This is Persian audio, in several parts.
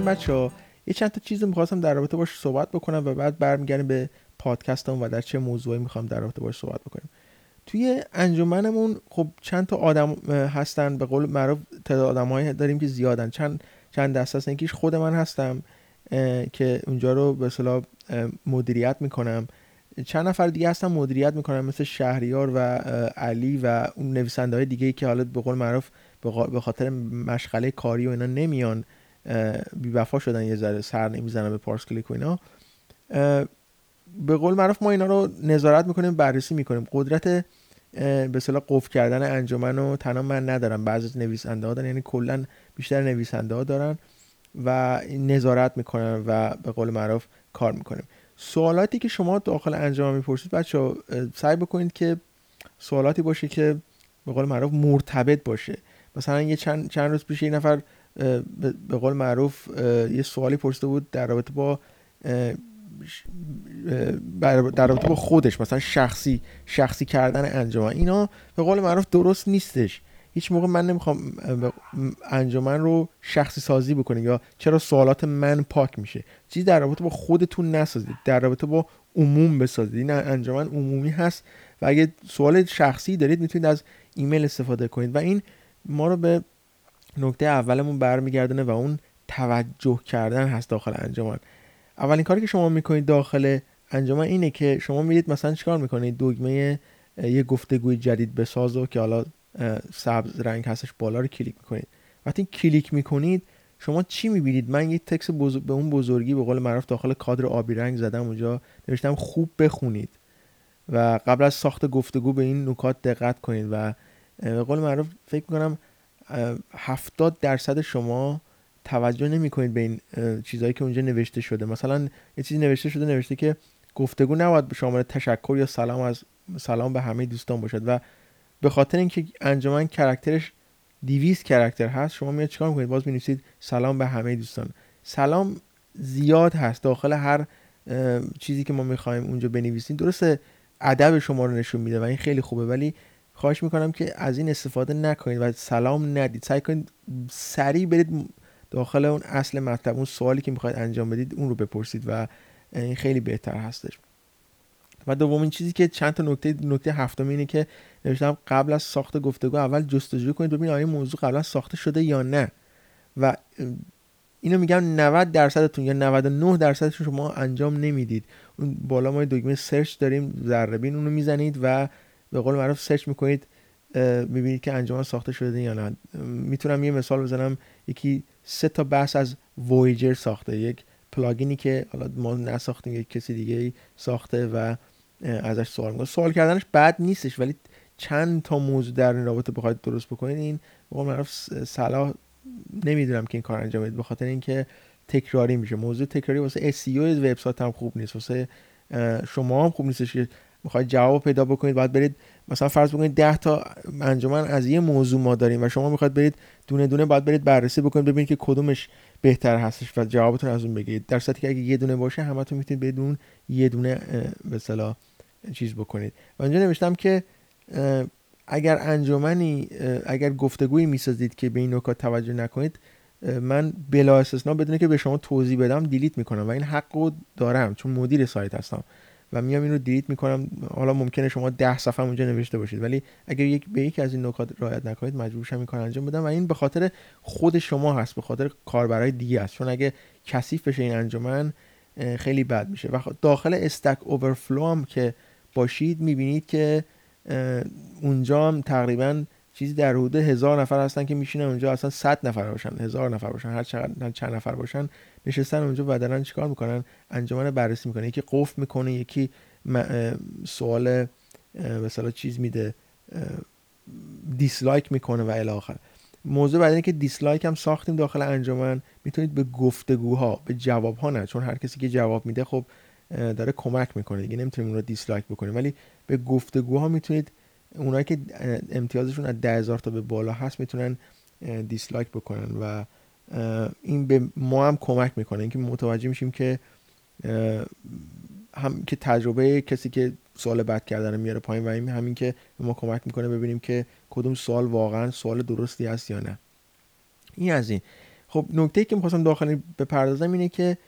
هستیم بچه ها یه چند تا چیز می‌خواستم در رابطه باش صحبت بکنم و بعد برمیگردیم به پادکستم و در چه موضوعی می‌خوام در رابطه باش صحبت بکنیم. توی انجمنمون خب چند تا آدم هستن. به قول معروف تعداد آدمایی داریم که زیادن. چند چند دست هستن. یکیش خود من هستم که اونجا رو به اصطلاح مدیریت می‌کنم. چند نفر دیگه هستن مدیریت می‌کنم. مثل شهریار و علی و اون نویسنده های دیگه که حالا به قول معروف به خاطر مشغله کاری و اینا نمیان. بی وفا شدن یه ذره سر نمی‌زنن به پارس کلیک و اینا. به قول معروف ما اینا رو نظارت می‌کنیم بررسی می‌کنیم. قدرت به اصطلاح قفل کردن انجمن رو تنها من ندارم. بعضی از نویسنده ها دارن یعنی کلا بیشتر نویسنده ها دارن و نظارت می‌کنن و به قول معروف کار می‌کنیم. سوالاتی که شما داخل انجام می‌پرسید بچه سعی بکنید که سوالاتی باشه که به قول معروف مرتبط باشه. مثلا یه چند, چند روز پیش یه نفر به قول معروف یه سوالی پرسیده بود در رابطه با در رابطه با خودش مثلا شخصی شخصی کردن انجام اینا به قول معروف درست نیستش. هیچ موقع من نمی‌خوام انجمن رو شخصی سازی بکنه یا چرا سوالات من پاک میشه. چیزی در رابطه با خودتون نسازید در رابطه با عموم بسازید. این انجمن عمومی هست و اگه سوال شخصی دارید می‌تونید از ایمیل استفاده کنید. و این ما رو به نکته اولمون برمیگردونه و اون توجه کردن هست داخل انجمن. اولین کاری که شما می‌کنید داخل انجمن اینه که شما میرید مثلا چیکار می‌کنید؟ دگمه یه گفتگوی جدید بساز و که حالا سبز رنگ هستش بالا رو کلیک می‌کنید. وقتی کلیک می‌کنید شما چی می‌بینید؟ من یه تکس به اون بزرگی به قول معروف داخل کادر آبی رنگ زدم اونجا نوشتم خوب بخونید. و قبل از ساخت گفتگو به این نکات دقت کنید و به قول معروف فکر می‌کنم هفتاد درصد شما توجه نمی کنید به این چیزهایی که اونجا نوشته شده. مثلا یه چیزی نوشته شده نوشته که گفتگو نباید به شامل تشکر یا سلام از سلام به همه دوستان باشد و به خاطر اینکه انجمن کرکترش 200 کرکتر هست شما میاد چیکار می‌کنید؟ باز نویسید سلام به همه دوستان. سلام زیاد هست. داخل هر چیزی که ما می‌خوایم اونجا بنویسیم. درسته ادب شما رو نشون میده و این خیلی خوبه ولی خواهش می‌کنم که از این استفاده نکنید و سلام ندید. سعی کنید سریع برید داخل اون اصل مطلب اون سوالی که می‌خواید انجام بدید اون رو بپرسید و این خیلی بهتر هستش. و دومین چیزی که چند تا نکته نکته هفتم اینه که نوشتم قبل از ساخت گفتگو اول جستجو کنید ببینید آیا موضوع قبلا ساخته شده یا نه. و اینو میگم 90 درصدتون یا 99 درصدتون شما انجام نمی‌دید. اون بالا ما دکمه search داریم ذره بین اونو می‌زنید و به قول معروف search می‌کنید می‌بینید که انجام ساخته شده یا نه. می‌تونم یه مثال بزنم. یکی سه تا بحث از وویجر ساخته. یک plugin ی که حالا ما نساختیم یک کسی دیگه ساخته و ازش سوال می‌کنه. سوال کردنش بد نیستش ولی چند تا موضوع در این رابطه بخواید درست بکنید. این به قول معروف صلاح نمی‌دونم که این کار انجام بدید. به خاطر اینکه تکراری میشه. موضوع تکراری واسه SEO وبسایت هم خوب نیست. واسه شما هم خوب نیستش که می‌خواید جواب پیدا بکنید باید برید مثلا فرض بکنید 10 تا انجمن از یه موضوع ما داریم و شما می‌خواید برید دونه دونه باید برید بررسی بکنید ببینید که کدومش بهتر هستش و جوابتون از اون بگیرید. در صورتی که اگه یه دونه باشه همتون می‌تونید بدون یه دونه به چیز بکنید. و اینجا نوشتم که اگر انجمنی اگر گفتگویی می‌سازید که به این نکات توجه نکنید من بلا استثنا بدونه که به شما توضیح بدم دیلیت می‌کنم و این حق دارم چون مدیر سایت هستم. و میام این رو دیلیت می‌کنم. حالا ممکنه شما ده صفحه اونجا نوشته باشید. ولی اگر یک به یکی از این نکات رعایت نکنید مجبور شم این انجام بدم. و این به خاطر خود شما هست به خاطر کاربرای دیگه است. چون اگه کثیف بشه این انجمن خیلی بد میشه. و داخل Stack Overflow هم که باشید می‌بینید که اونجا هم تقریبا چیزی در حدود هزار نفر هستن که میشینن اونجا اصلا صد نفر باشن هزار نفر باشن هر چقدر چند نفر باشن نشستن اونجا و دارن چیکار می‌کنن؟ انجمن بررسی می‌کنه یکی قفل می‌کنه یکی سوال مثلا چیز میده dislike می‌کنه و الی آخر. موضوع بعد اینه که dislike هم ساختیم داخل انجمن. می‌تونید به گفتگوها به جوابها نه چون هر کسی که جواب میده خب داره کمک می‌کنه دیگه نمی‌تونیم اون رو دیسلایک بکنیم. ولی به گفتگوها می‌تونید اونایی که امتیازشون از ده هزار تا به بالا هست می‌تونن دیسلایک بکنن و این به ما هم کمک می‌کنه. اینکه متوجه میشیم که هم که تجربه کسی که سوال بد کردن میاره پایین و این همین که به ما کمک می‌کنه ببینیم که کدوم سوال واقعا سوال درستی است یا نه. این از این. خب نکته که می‌خواستم داخل بپردازم اینه که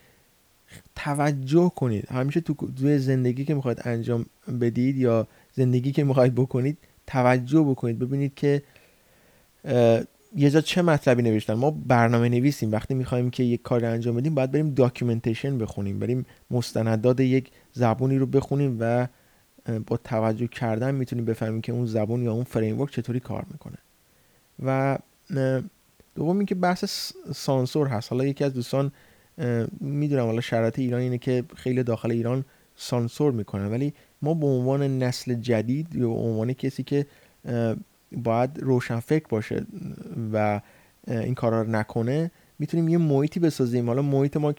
توجه کنید. همیشه تو توی زندگی که می‌خواید انجام بدید یا زندگی که می‌خواید بکنید توجه بکنید. ببینید که یه جا چه مطلبی نوشتن. ما برنامه نویسیم. وقتی می‌خوایم که یک کار انجام بدیم باید بریم documentation بخونیم. بریم مستندات یک زبونی رو بخونیم و با توجه کردن می‌تونیم بفهمیم که اون زبون یا اون فریم چطوری کار می‌کنه. و دوم اینکه بحث سانسور هست. حالا یکی از دوستان می‌دونم حالا شرایط ایران اینه که خیلی داخل ایران سانسور می‌کنن ولی ما به عنوان نسل جدید یا به عنوان کسی که باید روشن فکر باشه و این کارا رو نکنه می‌تونیم یه محیطی بسازیم. حالا محیط ما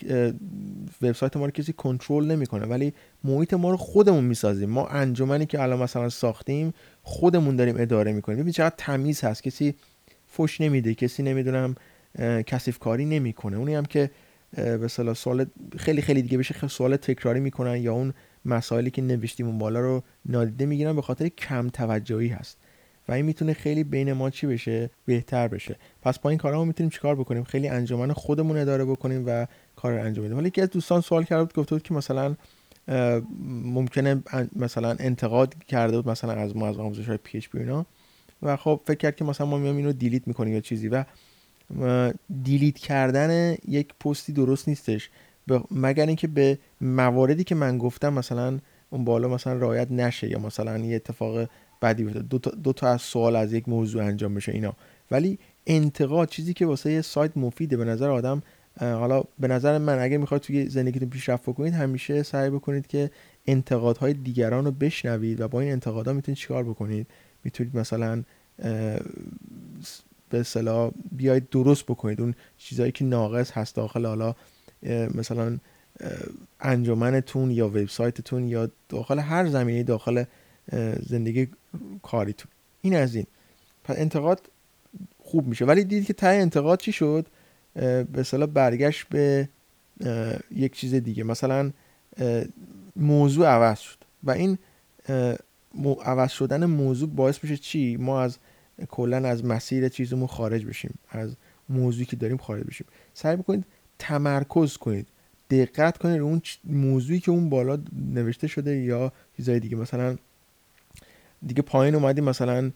وبسایت ما رو کسی کنترل نمی‌کنه ولی محیط ما رو خودمون می‌سازیم. ما انجمنی که الان مثلا ساختیم خودمون داریم اداره می‌کنیم. ببین چقدر تمیز هست. کسی فش نمیده کسی نمی‌دونم کثیف کاری نمی‌کنه. اونی هم که به سوال خیلی خیلی دیگه بشه سوال تکراری می‌کنن یا اون مسائلی که نوشتیم اون بالا رو نادیده می‌گیرن به خاطر کم توجهی هست. و این می‌تونه خیلی بین ما چی بشه؟ بهتر بشه. پس با این کارا ما می‌تونیم چیکار بکنیم؟ خیلی انجمن خودمون اداره بکنیم و کار رو انجام بدیم. حالا یکی از دوستان سوال کرده بود گفته بود که مثلا ممکنه مثلا انتقاد کرده بود مثلا از ما از آموزش های PH و خب فکر کرد که مثلا ما میام اینو delete می‌کنیم یا چیزی. و delete کردن یک پستی درست نیستش. مگر اینکه به مواردی که من گفتم مثلا اون بالا مثلا رعایت نشه یا مثلا یه اتفاق بدی دو تا, دو تا از سوال از یک موضوع انجام بشه اینا. ولی انتقاد چیزی که واسه یه سایت مفیده به نظر آدم حالا به نظر من اگه می‌خواد توی زندگیتون پیشرفت بکنید همیشه سعی بکنید که انتقادهای دیگران رو بشنوید و با این انتقادها می‌تونید چیکار بکنید؟ می‌تونید مثلا به اصطلاح بیاید درست بکنید. اون چیزهایی که ناقص هست داخل حالا مثلا انجمنتون یا وبسایتتون یا داخل هر زمینه داخل زندگی کاریتون. این از این. پس انتقاد خوب میشه. ولی دیدید که تای انتقاد چی شد؟ به اصطلاح برگشت به یک چیز دیگه. مثلا موضوع عوض شد. و این عوض شدن موضوع باعث میشه چی؟ ما از کلا از مسیر چیزمون خارج بشیم از موضوعی که داریم خارج بشیم. سعی بکنید تمرکز کنید. دقت کنید اون موضوعی که اون بالا نوشته شده یا چیزای دیگه. مثلا دیگه پایین اومدیم مثلا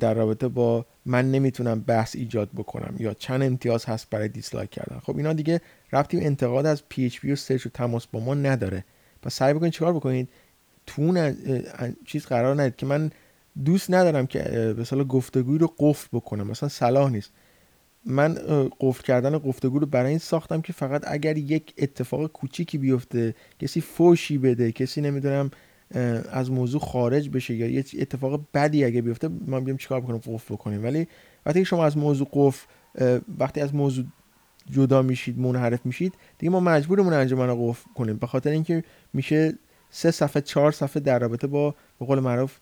در رابطه با من نمی‌تونم بحث ایجاد بکنم یا چند امتیاز هست برای dislike کردن. خب اینا دیگه ربطی انتقاد از PHP و search و تماس با ما نداره. پس سعی بکنید چیکار بکنید؟ تو چیز قرار ندید که من دوست ندارم که مثلا گفتگوی رو قفل بکنم مثلا صلاح نیست. من قفل کردن گفتگو رو برای این ساختم که فقط اگر یک اتفاق کوچیکی بیفته کسی فوشی بده کسی نمی‌دونم از موضوع خارج بشه یا یه اتفاق بدی اگه بیفته ما بیام چیکار بکنیم قفل بکنیم. ولی وقتی شما از موضوع قفل وقتی از موضوع جدا میشید منحرف میشید دیگه ما مجبورمون انجمن رو قفل کنیم. به خاطر اینکه میشه سه صفحه چهار صفحه در رابطه با به قول معروف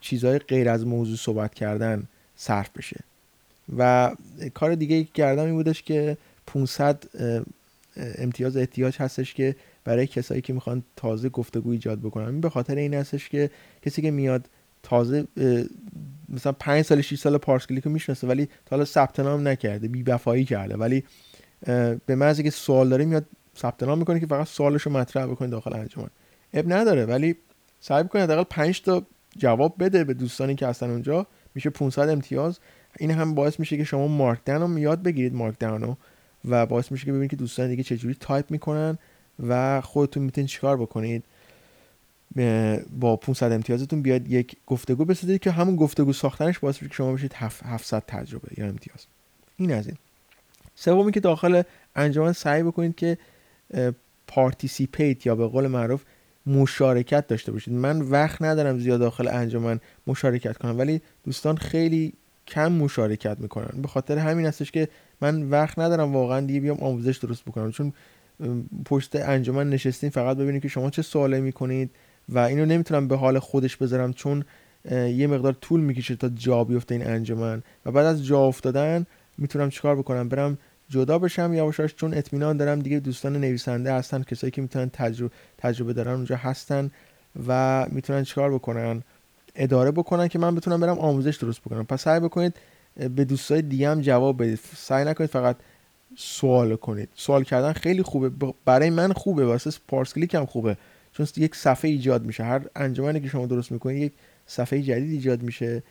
چیزهای غیر از موضوع صحبت کردن صرف بشه. و کار دیگه که کردم این بودش که 500 امتیاز احتیاج هستش که برای کسایی که می‌خوان تازه گفتگو ایجاد بکنن. این به خاطر این هستش که کسی که میاد تازه مثلا 5 سال 6 سال پارس کلیک رو می‌شناسه ولی تا حالا ثبت نام نکرده بی وفایی کرده ولی به محض که سوال داره میاد ثبت نام می‌کنه که فقط سوالش رو مطرح بکنه داخل انجمن. اب نداره ولی سعی بکنید حداقل 5 تا جواب بده به دوستانی که هستن اونجا. میشه 500 امتیاز. این هم باعث میشه که شما مارک رو یاد بگیرید مارک رو. و باعث میشه که ببینید که دوستان دیگه چجوری تایپ می‌کنن و خودتون می‌تونید چیکار بکنید. با 500 امتیازتون بیاد یک گفتگو بسازید که همون گفتگو ساختنش باعث میشه که شما بشید 700 تجربه یا امتیاز. این از این. سومی که داخل انجمن سعی بکنید که participate یا به قول معروف مشارکت داشته باشید. من وقت ندارم زیاد داخل انجمن مشارکت کنم ولی دوستان خیلی کم مشارکت می‌کنن. به خاطر همین هستش که من وقت ندارم واقعا دیگه بیام آموزش درست بکنم. چون پشت انجمن نشستین فقط ببینید که شما چه سوالی می‌کنید و اینو نمی‌تونم به حال خودش بذارم چون یه مقدار طول می‌کشه تا جا بیفته این انجمن و بعد از جا افتادن می‌تونم چیکار بکنم؟ برم جدا بشم یواشاش چون اطمینان دارم دیگه دوستان نویسنده هستن کسایی که می‌تونن تجربه, تجربه دارن اونجا هستن و می‌تونن چیکار بکنن؟ اداره بکنن که من بتونم برم آموزش درست بکنم. پس سعی بکنید به دوستای دیگه هم جواب بدید. سعی نکنید فقط سوال کنید. سوال کردن خیلی خوبه. برای من خوبه. واسه پارس کلیک هم خوبه. چون یک صفحه ایجاد میشه. هر انجمنی که شما درست می‌کنید یک صفحه جدید ایجاد میشه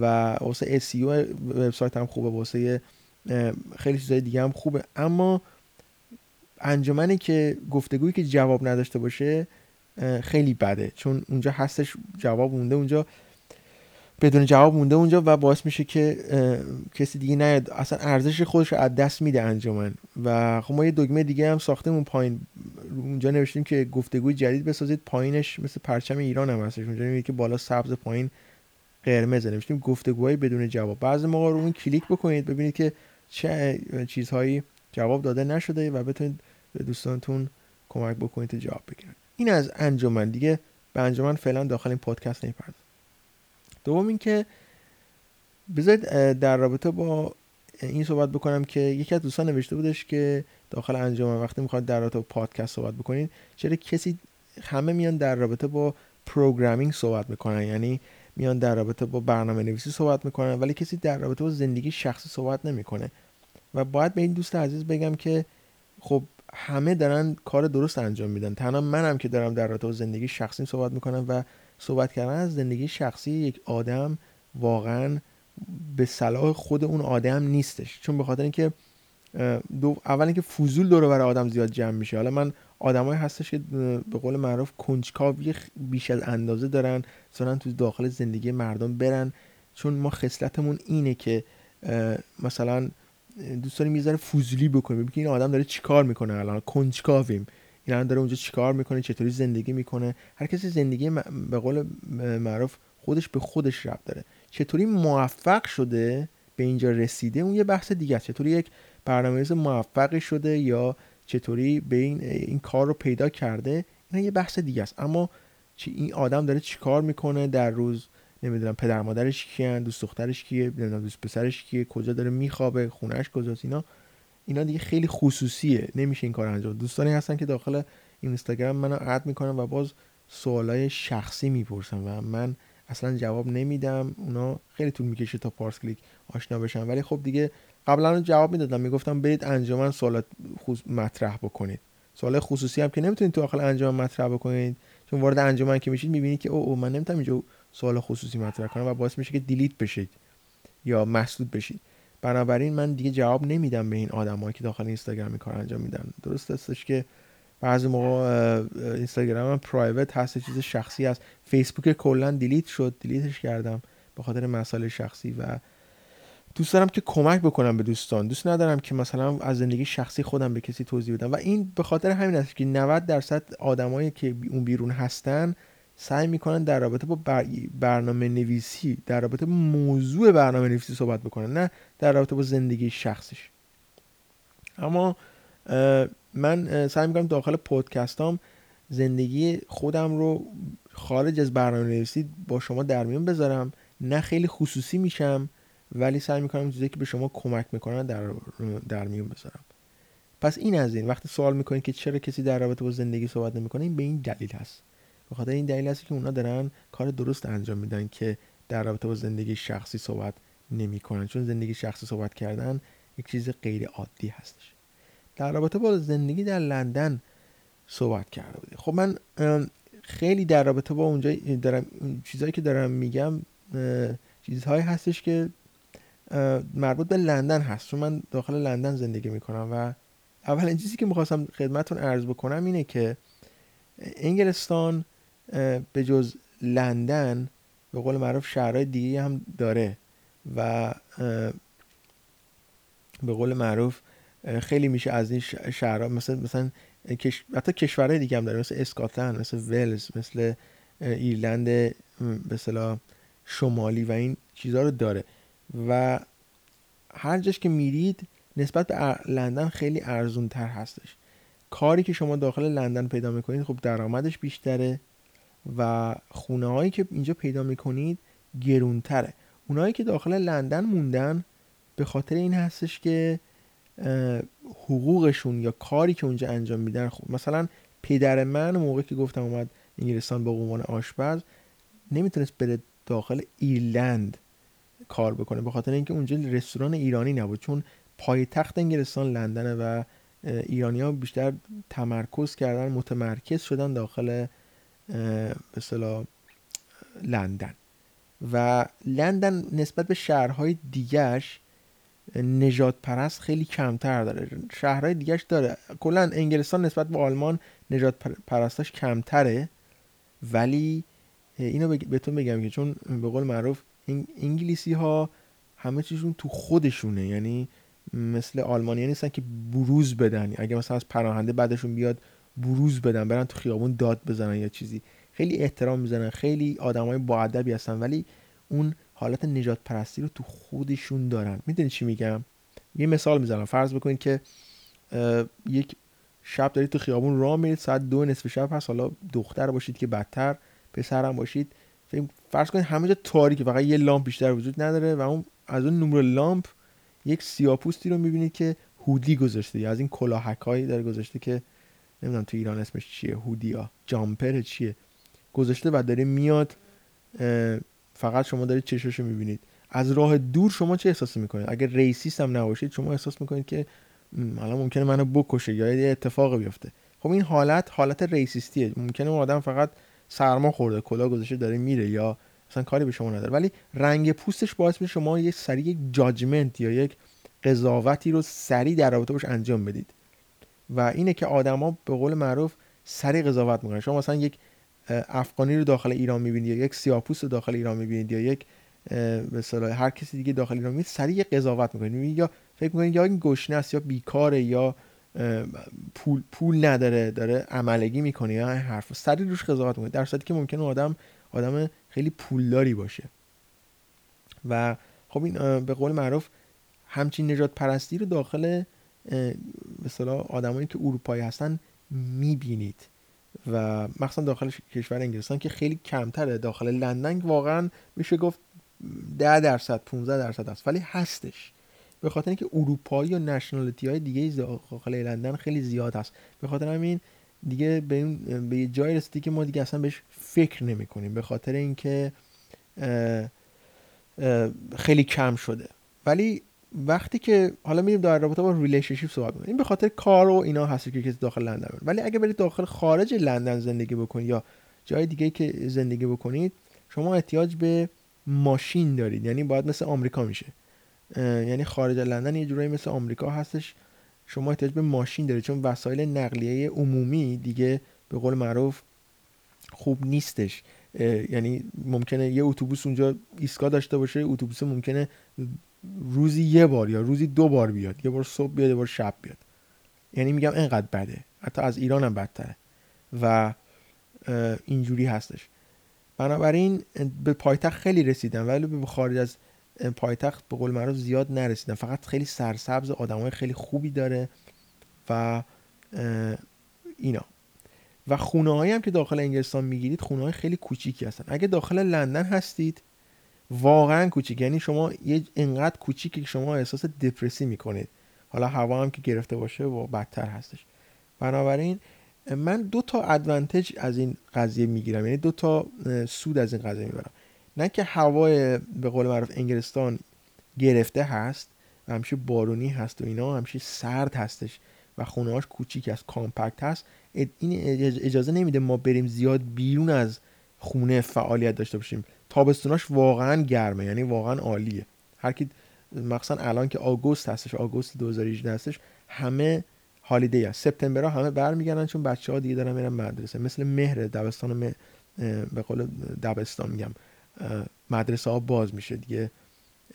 و واسه SEO وبسایت هم خوبه. واسه خیلی چیزای دیگه هم خوبه. اما انجمنی که گفتگویی که جواب نداشته باشه خیلی بده. چون اونجا هستش جواب مونده اونجا بدون جواب مونده اونجا و باعث میشه که کسی دیگه نیاد. اصلا ارزش خودش از دست میده انجمن. و خب ما یه دگمه دیگه هم ساختیم اون پایین. اونجا نوشتیم که گفتگوی جدید بسازید. پایینش مثل پرچم ایران هم هستش. اونجا که بالا سبز پایین قرمز نوشتیم گفتگوهای بدون جواب. بعضی موقع رو اون کلیک بکنید. ببینید که چه چیزهایی جواب داده نشده و بتونید به دوستانتون کمک بکنید تا جواب بگیرن. این از انجمن. دیگه به انجمن فعلا داخل این پادکست نمی‌پردازم. دوم اینکه بذارید در رابطه با این صحبت بکنم که یکی از دوستان نوشته بودش که داخل انجام وقتی می‌خواد در رابطه با پادکست صحبت بکنید چرا کسی همه میان در رابطه با پروگرامینگ صحبت می‌کنن؟ یعنی میان در رابطه با برنامه نویسی صحبت می‌کنن ولی کسی در رابطه با زندگی شخصی صحبت نمی‌کنه. و باید به این دوست عزیز بگم که خب همه دارن کار درست انجام میدن. تنها منم که دارم در رابطه با زندگی شخصی صحبت می‌کنم و صحبت کردن از زندگی شخصی یک آدم واقعا به صلاح خود اون آدم نیستش. چون به خاطر اینکه دو اول اینکه فضول دور برای آدم زیاد جمع میشه. حالا من آدمایی هستش که به قول معروف کنجکاوی بیش از اندازه دارن مثلا تو داخل زندگی مردم برن. چون ما خصلتمون اینه که مثلا دوست داریم یه فضولی بکنیم. ببینیم این آدم داره چیکار می‌کنه الان؟ کنجکاویم. این الان داره اونجا چیکار می‌کنه؟ چطوری زندگی می‌کنه؟ هر کسی زندگی به قول معروف خودش به خودش رب داره. چطوری موفق شده به اینجا رسیده؟ اون یه بحث دیگه است. چطوری یک برنامه‌ریز موفقی شده یا چطوری به این این کار رو پیدا کرده این یه بحث دیگه است. اما چی این آدم داره چیکار می‌کنه؟ در روز نمی‌دونم پدر مادرش کیان دوست دخترش کیه نمی‌دونم دوست پسرش کیه کجا داره میخوابه خونهش کجاست اینا. اینا دیگه خیلی خصوصیه. نمیشه این کار انجام. دوستانی هستن که داخل اینستاگرام منو اد می‌کنن و باز سوالای شخصی می‌پرسن و من اصلا جواب نمیدم. اونا خیلی طول می‌کشه تا پارس کلیک آشنا بشن. ولی خب دیگه قبلا جواب می‌دادم می‌گفتم برید انجمن سوالات مطرح بکنید. سوال خصوصی هم که نمی‌تونید تو داخل انجمن مطرح بکنید. چون وارد انجمن که میشید می‌بینید که او, او من نمی‌تونم اینجا سوال خصوصی مطرح کنم و باعث میشه که delete بشید یا مسدود بشید. بنابراین من دیگه جواب نمیدم به این آدمایی که داخل اینستاگرام کار انجام میدن. درست استش که بعضی موقع اینستاگرام هم private هست چیز شخصی هست. فیسبوک کلا delete شد delete ش کردم به خاطر مسائل شخصی و دوست دارم که کمک بکنم به دوستان. دوست ندارم که مثلا از زندگی شخصی خودم به کسی توضیح بدم. و این به خاطر همین است که 90 درصد آدمایی که اون بیرون هستن سعی می‌کنن در رابطه با برنامه نویسی در رابطه با موضوع برنامه نویسی صحبت بکنن نه در رابطه با زندگی شخصیش. اما من سعی می‌کنم داخل پادکستام زندگی خودم رو خارج از برنامه نویسی با شما در میون بذارم. نه خیلی خصوصی میشم. ولی سعی می‌کنم چیزی که به شما کمک می‌کنن در, در میون بذارم. پس این از این. وقتی سوال می‌کنید که چرا کسی در رابطه با زندگی صحبت نمی‌کنه این به این دلیل هست. به خاطر این دلیل هست که اونا دارن کار درست انجام میدن که در رابطه با زندگی شخصی صحبت نمی‌کنن. چون زندگی شخصی صحبت کردن یک چیز غیر عادی هستش. در رابطه با زندگی در لندن صحبت کرده بودی خب من خیلی در رابطه با اونجا دارم چیزهایی که دارم میگم چیزهایی هستش که مربوط به لندن هست. چون من داخل لندن زندگی می‌کنم و اولین چیزی که می‌خواستم خدمتون عرض بکنم اینه که انگلستان به جز لندن به قول معروف شهرهای دیگه هم داره و به قول معروف خیلی میشه از این شهرها مثل مثلا حتی کشورهای دیگه هم داره مثل اسکاتلند مثل ولز مثل ایرلند به شمالی و این چیزها رو داره. و هر جاش که میرید نسبت به لندن خیلی ارزون تر هستش. کاری که شما داخل لندن پیدا می‌کنید خب درآمدش بیشتره و خونه هایی که اینجا پیدا می‌کنید گرونتره. اونایی که داخل لندن موندن به خاطر این هستش که حقوقشون یا کاری که اونجا انجام میدن خب مثلا پدر من موقعی که گفتم اومد انگلستان به عنوان آشپز نمی‌تونست بره داخل ایرلند. کار بکنه. به خاطر اینکه اونجا رستوران ایرانی نبود چون پایتخت انگلستان لندنه و ایرانیا بیشتر تمرکز کردن متمرکز شدن داخل مثلا لندن. و لندن نسبت به شهرهای دیگرش نجات پرست خیلی کمتر داره. شهرهای دیگرش داره. کلا انگلستان نسبت به آلمان نجات پرستاش کمتره. ولی اینو بهتون بگم که چون به قول معروف انگلیسی ها همه چیزشون تو خودشونه. یعنی مثل آلمانی نیستن که بروز بدن. اگه مثلا از پناهنده بعدشون بیاد بروز بدن برن تو خیابون داد بزنن یا چیزی. خیلی احترام می‌زنن خیلی آدمای با ادبی هستن. ولی اون حالت نجات پرستی رو تو خودشون دارن. می‌دونید چی میگم؟ یه مثال می‌زنم. فرض بکنید که یک شب دارید تو خیابون راه میرید. ساعت دو نصف شب هست. حالا دختر باشید که بدتر پسرم باشید. فرض کنید همه جا تاریکه فقط یه لامپ بیشتر وجود نداره و اون از اون نمره لامپ یک سیاپوستی رو می‌بینید که هودی گذاشته. یا از این کلاهکایی داره گذاشته که نمی‌دونم تو ایران اسمش چیه هودی ها جامپر چیه. گذاشته و داره میاد فقط شما دارید چشاشو می‌بینید. از راه دور شما چه احساسی می‌کنید؟ اگر ریسیست هم نباشید شما احساس می‌کنید که حالا ممکنه منو بکشه یا یه اتفاق بیفته. خب این حالت حالت ریسیستیه. ممکنه اون آدم فقط سرما خورده کلا گذاشته داره میره یا اصلا کاری به شما نداره. ولی رنگ پوستش باعث میشه شما یه سری یک جاجمنت یا یک قضاوتی رو سریع در رابطه باش انجام بدید. و اینه که آدما به قول معروف سریع قضاوت می‌کنن. شما مثلا یک افغانی رو داخل ایران می‌بینید یا یک سیاپوس رو داخل ایران می‌بینید یا یک به هر کسی دیگه داخل ایران می‌بینید سریع قضاوت می‌کنید. یا فکر می‌کنید یا این گشنه است یا بیکاره یا پول پول نداره داره عملگی می‌کنه یا حرف سریع روش قضاوت می‌کنه. در صورتی که ممکنه آدم آدم خیلی پولداری باشه. و خب این به قول معروف همچین نجات پرستی رو داخل مثلا آدمایی که اروپایی هستن می‌بینید. و مخصوصا داخل کشور انگلستان که خیلی کمتره. داخل لندن واقعا میشه گفت ده درصد 15 درصد است. ولی هستش. به خاطر اینکه اروپایی و نشنالیتی های دیگه داخل لندن خیلی زیاد هست. به خاطر همین دیگه به, به یه جای رسیدی که ما دیگه اصلا بهش فکر نمی کنیم. به خاطر اینکه خیلی کم شده. ولی وقتی که حالا میریم در رابطه با relationship صحبت می‌کنیم. این به خاطر کار و اینا هست که کسی داخل لندن ولی اگه برید داخل خارج لندن زندگی بکنید یا جای دیگه که زندگی بکنید شما احتیاج به ماشین دارید. یعنی باید مثل آمریکا میشه. یعنی خارج لندن یه جورایی مثل آمریکا هستش. شما احتیاج به ماشین دارید چون وسایل نقلیه عمومی دیگه به قول معروف خوب نیستش. یعنی ممکنه یه اتوبوس اونجا ایستگاه داشته باشه اتوبوس ممکنه روزی یه بار یا روزی دو بار بیاد یه بار صبح بیاد یه بار شب بیاد. یعنی میگم اینقدر بده. حتی از ایران هم بدتره. و اینجوری هستش. بنابراین به پایتخت خیلی رسیدم. ولی به خارج از پایتخت به قول معروف زیاد نرسیدم فقط خیلی سرسبز آدمای خیلی خوبی داره و اینا. و خونه هم که داخل انگلستان می‌گیرید خونه های خیلی کوچیکی هستن. اگه داخل لندن هستید واقعا کوچیک. یعنی شما یه انقدر کوچیکی که شما احساس دپرسی می‌کنید. حالا هوا هم که گرفته باشه و بدتر هستش. بنابراین من دو تا ادوانتج از این قضیه می‌گیرم. یعنی دو تا سود از این قضیه می‌برم. نه که هوای به قول معروف انگلستان گرفته هست و همیشه بارونی هست و اینا همیشه سرد هستش و خونه هاش کوچیک است کامپکت هست. این اجازه نمیده ما بریم زیاد بیرون از خونه فعالیت داشته باشیم. تابستوناش واقعا گرمه یعنی واقعا عالیه. هر کی مخصوصا الان که آگوست هستش آگوست 2018 هستش همه هالیدی هست. سپتامبر ها همه برمیگردن چون بچه ها دیگه دارن میرن مدرسه. مثل مهر دبستان. به قول دبستان میگم. مدرسه ها باز میشه دیگه.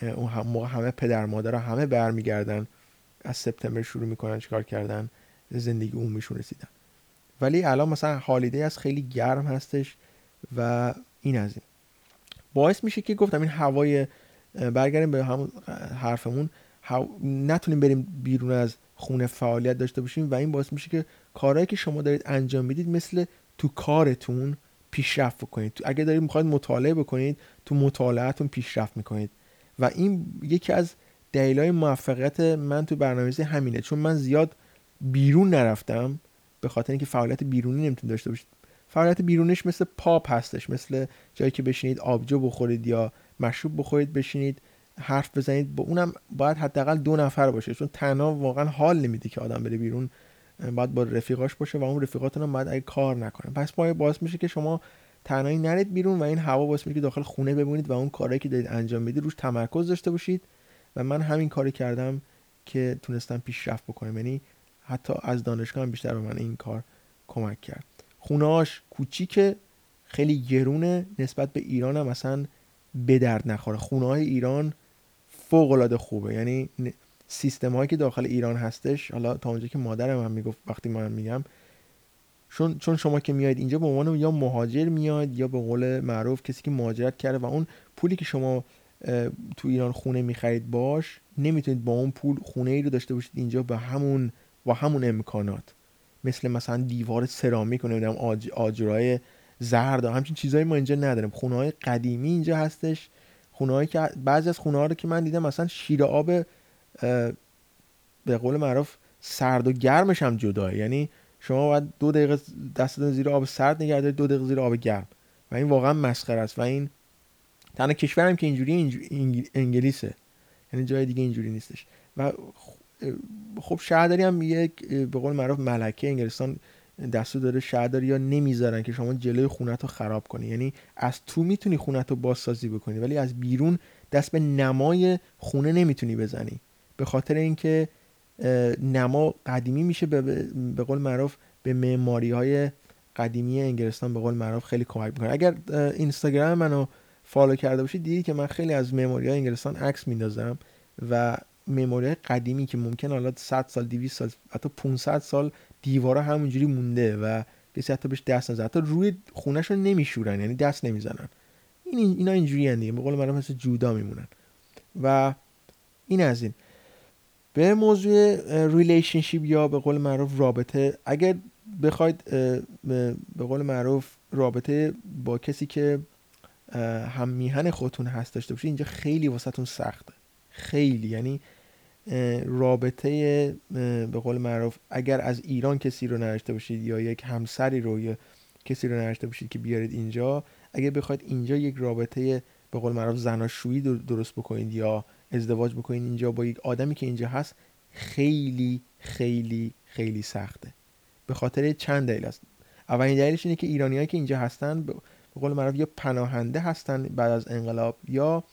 اون هم همه پدر مادر همه برمیگردن. از سپتامبر شروع می‌کنن چیکار کردن. زندگی میشون رسیدن. ولی الان مثلا هالیدی از خیلی گرم هستش و این از این. باعث میشه که گفتم این هوای برگردیم به همون حرفمون. نتونیم بریم بیرون از خونه فعالیت داشته باشیم و این باعث میشه که کارهایی که شما دارید انجام می‌دید مثل تو کارتون پیشرفت بکنید. اگه دارید می‌خواید مطالعه بکنید تو مطالعهتون پیشرفت می‌کنید. و این یکی از دلایل موفقیت من تو برنامه‌ریزی همینه. چون من زیاد بیرون نرفتم به خاطر اینکه فعالیت بیرونی نمیتون داشته باشید. فعالیت بیرونیش مثل پاپ هستش. مثل جایی که بشینید آبجو بخورید یا مشروب بخورید بشینید حرف بزنید. با اونم باید حداقل دو نفر باشه. چون تنها واقعا حال نمیده که آدم بره بیرون. باید با رفیقاش باشه و اون رفیقاتون هم باید اگه کار نکنه. پس ما باعث میشه که شما تنهایی نرید بیرون و این هوا باعث میشه که داخل خونه بمونید و اون کاری که دارید انجام می‌دید روش تمرکز داشته باشید و من همین کاری کردم که تونستم پیشرفت بکنم. یعنی حتی از دانشگاه هم بیشتر به من این کار کمک کرد. خونهاش کوچیکه خیلی گرونه نسبت به ایران هم مثلا به درد نخوره. خونه های ایران فوق العاده خوبه. یعنی سیستم هایی که داخل ایران هستش حالا تا اونجا که مادرم هم می‌گفت وقتی من میگم چون چون شما که میاید اینجا به عنوان یا مهاجر میاد یا به قول معروف کسی که مهاجرت کرده و اون پولی که شما تو ایران خونه می‌خرید باش نمی‌تونید با اون پول خونه ای رو داشته باشید اینجا به همون با همون امکانات. مثل مثلا دیوار سرامیک و نمی‌دونم آج، آجرای زرد همچین چیزهایی ما اینجا نداریم. خونه های قدیمی اینجا هستش. خونه که بعضی از خونه ها رو که من دیدم مثلا شیر آب به قول معروف سرد و گرمش هم جداه یعنی شما باید دو دقیقه دستتون زیر آب سرد نگه دارید دو دقیقه زیر آب گرم. و این واقعا مسخره است. و این تنها کشورم که اینجوری انگلیسه. یعنی جای دیگه اینجوری نیستش. و خب شهرداری هم یک به قول معروف ملکه انگلستان دستور داره شهرداری ها نمی‌ذارن که شما جلوی خونت رو خراب کنی. یعنی از تو می‌تونی خونت رو بازسازی بکنی ولی از بیرون دست به نمای خونه نمی‌تونی بزنی. به خاطر اینکه نما قدیمی میشه به قول معروف به معماری های قدیمی انگلستان به قول معروف خیلی کمک می‌کنه. اگر اینستاگرام منو فالو کرده باشید دیدید که من خیلی از معماری های انگلستان عکس میندازم و معماری قدیمی که ممکن حالا 100 سال 200 سال حتی 500 سال دیوارا همونجوری مونده و کسی حتی بهش دست نزد حتی روی خونش نمیشورن یعنی دست نمی‌زنن. این اینا اینجوری دیگه. به قول معروف مثل جودا میمونن. و این از این. به موضوع relationship یا به قول معروف رابطه اگر بخواید به قول معروف رابطه با کسی که هم میهن خودتون هست داشته باشید اینجا خیلی واسهتون سخته. خیلی. یعنی رابطه به قول معروف اگر از ایران کسی رو نداشته باشید یا یک همسری رو یا کسی رو نداشته باشید که بیارید اینجا اگر بخواید اینجا یک رابطه به قول معروف زناشویی درست بکنید یا ازدواج بکنید اینجا با یک آدمی که اینجا هست خیلی خیلی خیلی سخته. به خاطر چند دلیل است. اولین دلیلش اینه که ایرانیایی که اینجا هستن به قول معروف یا پناهنده هستن بعد از انقلاب یا